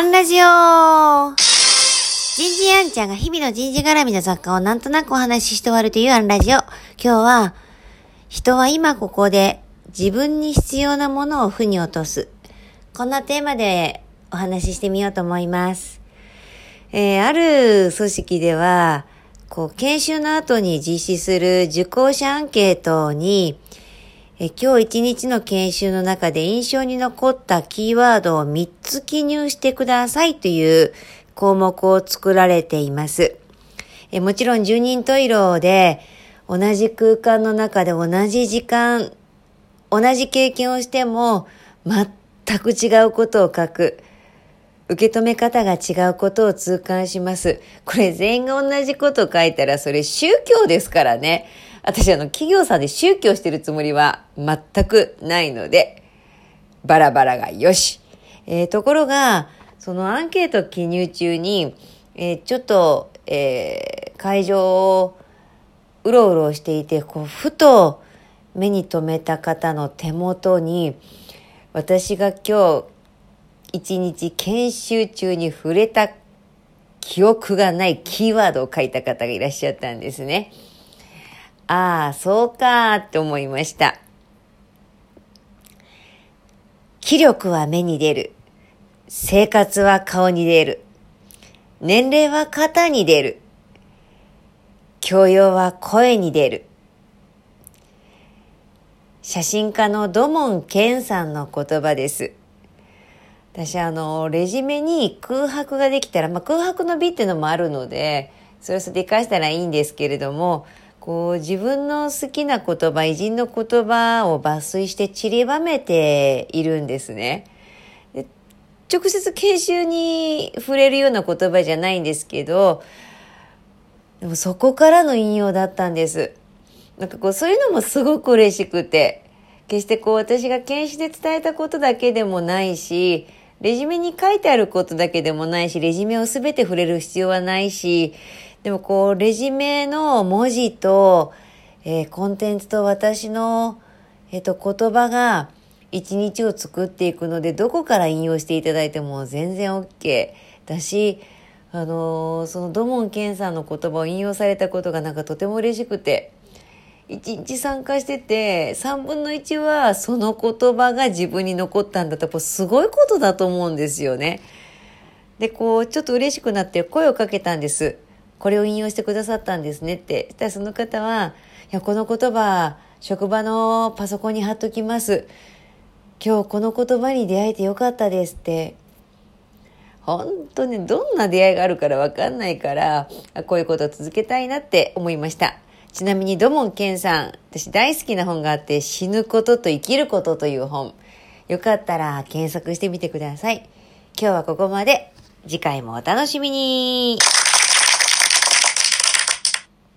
アンラジオ人事アンちゃんが日々の人事絡みの雑貨をなんとなくお話しして終わるというアンラジオ。今日は、人は今ここで自分に必要なものを負に落とす。こんなテーマでお話ししてみようと思います。えー、ある組織では、こう、研修の後に実施する受講者アンケートに、え今日一日の研修の中で印象に残ったキーワードを3つ記入してくださいという項目を作られています。えもちろん十人十色で同じ空間の中で同じ時間、同じ経験をしても全く違うことを書く。受け止め方が違うことを痛感します。これ全員が同じこと書いたらそれ宗教ですからね。私あの企業さんで宗教してるつもりは全くないので、バラバラがよし。えー、ところが、そのアンケート記入中に、えー、ちょっと、えー、会場をうろうろしていて、こう、ふと目に留めた方の手元に、私が今日一日研修中に触れた記憶がないキーワードを書いた方がいらっしゃったんですね。ああ、そうかって思いました。気力は目に出る。生活は顔に出る。年齢は肩に出る。教養は声に出る。写真家の土門健さんの言葉です。私あの、レジメに空白ができたら、まあ、空白の美っていうのもあるので、それをそれで活かしたらいいんですけれども、こう自分の好きな言葉、偉人の言葉を抜粋して散りばめているんですね。直接研修に触れるような言葉じゃないんですけど、でもそこからの引用だったんです。なんかこうそういうのもすごく嬉しくて、決してこう私が研修で伝えたことだけでもないし、レジュメに書いてあることだけでもないし、レジュメをすべて触れる必要はないし、でもこう、レジュメの文字と、えー、コンテンツと私の、えっ、ー、と、言葉が一日を作っていくので、どこから引用していただいても全然 OK だし、あのー、その土門健さんの言葉を引用されたことがなんかとても嬉しくて、一日参加してて、三分の一はその言葉が自分に残ったんだと、すごいことだと思うんですよね。で、こう、ちょっと嬉しくなって声をかけたんです。これを引用してくださったんですねって。そしたらその方は、いや、この言葉、職場のパソコンに貼っときます。今日この言葉に出会えてよかったですって。本当にどんな出会いがあるからわかんないから、こういうことを続けたいなって思いました。ちなみに土門健さん、私大好きな本があって、死ぬことと生きることという本。よかったら検索してみてください。今日はここまで。次回もお楽しみに。